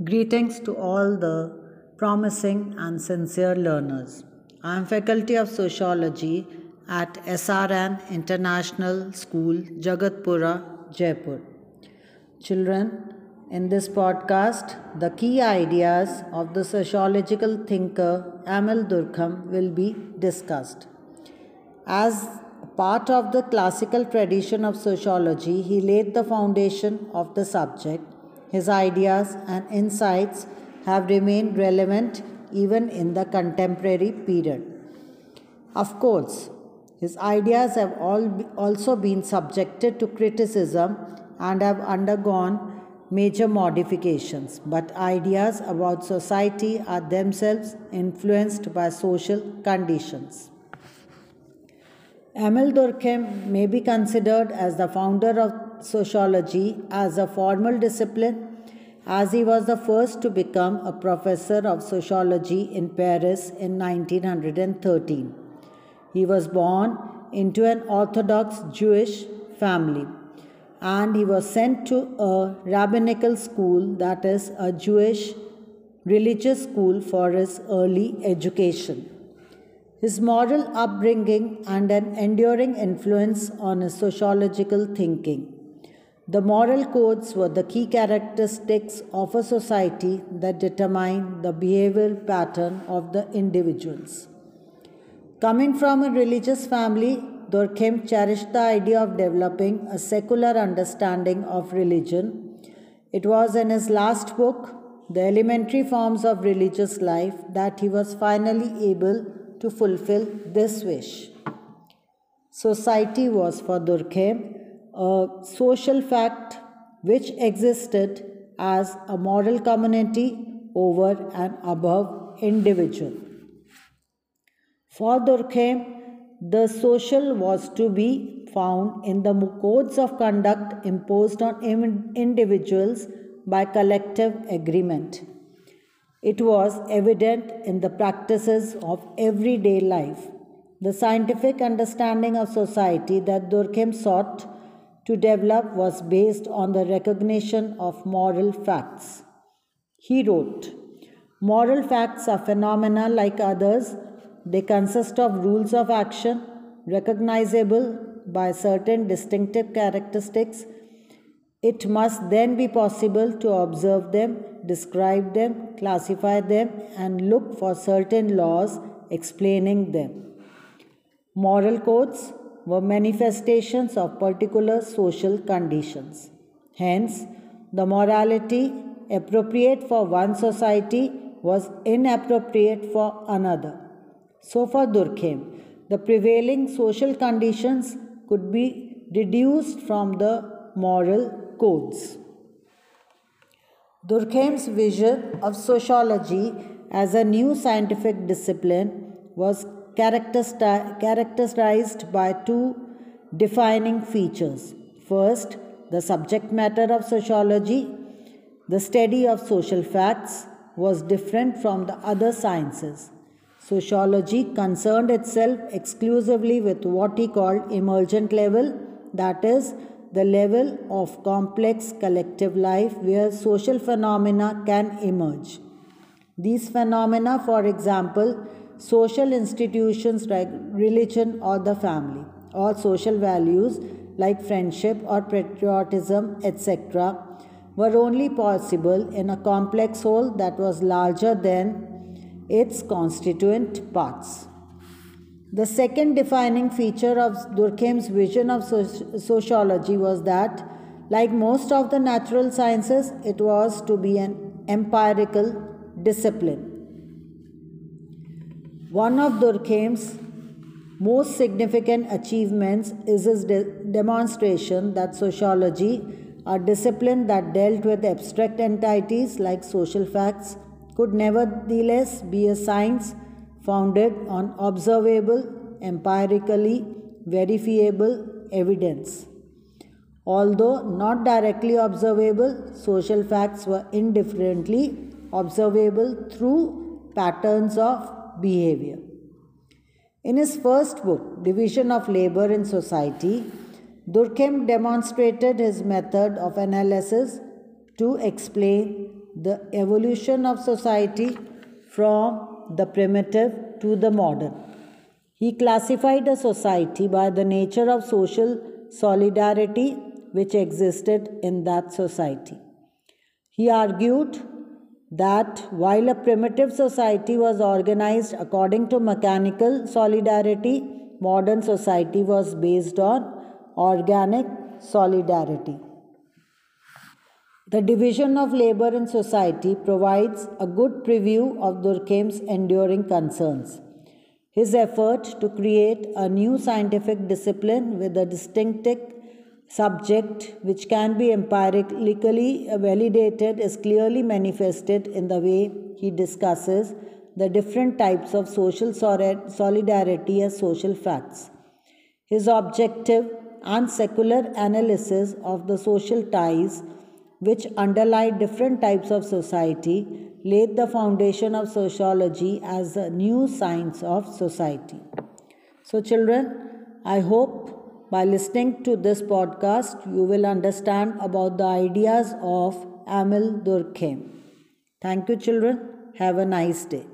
Greetings to all the promising and sincere learners. I am Faculty of Sociology at SRN International School, Jagatpura, Jaipur. Children, in this podcast, the key ideas of the sociological thinker Emile Durkheim will be discussed. As part of the classical tradition of sociology, he laid the foundation of the subject his ideas and insights have remained relevant even in the contemporary period. Of course, his ideas have all also been subjected to criticism and have undergone major modifications, but ideas about society are themselves influenced by social conditions. Emile Durkheim may be considered as the founder of sociology as a formal discipline, as he was the first to become a professor of sociology in Paris in 1913. He was born into an Orthodox Jewish family and he was sent to a rabbinical school, that is, a Jewish religious school, for his early education. His moral upbringing and an enduring influence on his sociological thinking. The moral codes were the key characteristics of a society that determine the behavioral pattern of the individuals. Coming from a religious family, Durkheim cherished the idea of developing a secular understanding of religion. It was in his last book, The Elementary Forms of Religious Life, that he was finally able to fulfill this wish. Society was for Durkheim a social fact which existed as a moral community over and above individual. For Durkheim, the social was to be found in the codes of conduct imposed on individuals by collective agreement. It was evident in the practices of everyday life. The scientific understanding of society that Durkheim sought to develop was based on the recognition of moral facts. He wrote, Moral facts are phenomena like others. They consist of rules of action recognizable by certain distinctive characteristics. It must then be possible to observe them, describe them, classify them, and look for certain laws explaining them. Moral codes were manifestations of particular social conditions. Hence, the morality appropriate for one society was inappropriate for another. So, for Durkheim, the prevailing social conditions could be deduced from the moral codes. Durkheim's vision of sociology as a new scientific discipline was characterized by two defining features. First, the subject matter of sociology, the study of social facts, was different from the other sciences. Sociology concerned itself exclusively with what he called emergent level, that is, the level of complex collective life where social phenomena can emerge. These phenomena, for example, social institutions like religion or the family, or social values like friendship or patriotism, etc., were only possible in a complex whole that was larger than its constituent parts. The second defining feature of Durkheim's vision of sociology was that, like most of the natural sciences, it was to be an empirical discipline. One of Durkheim's most significant achievements is his de- demonstration that sociology, a discipline that dealt with abstract entities like social facts, could nevertheless be a science founded on observable, empirically verifiable evidence. Although not directly observable, social facts were indifferently observable through patterns of behavior. In his first book, Division of Labor in Society, Durkheim demonstrated his method of analysis to explain the evolution of society from the primitive to the modern. He classified a society by the nature of social solidarity which existed in that society. He argued that while a primitive society was organized according to mechanical solidarity, modern society was based on organic solidarity. The division of labor in society provides a good preview of Durkheim's enduring concerns. His effort to create a new scientific discipline with a distinctive subject which can be empirically validated is clearly manifested in the way he discusses the different types of social solidarity as social facts. His objective and secular analysis of the social ties which underlie different types of society laid the foundation of sociology as a new science of society. So, children, I hope by listening to this podcast, you will understand about the ideas of Emile Durkheim. Thank you, children. Have a nice day.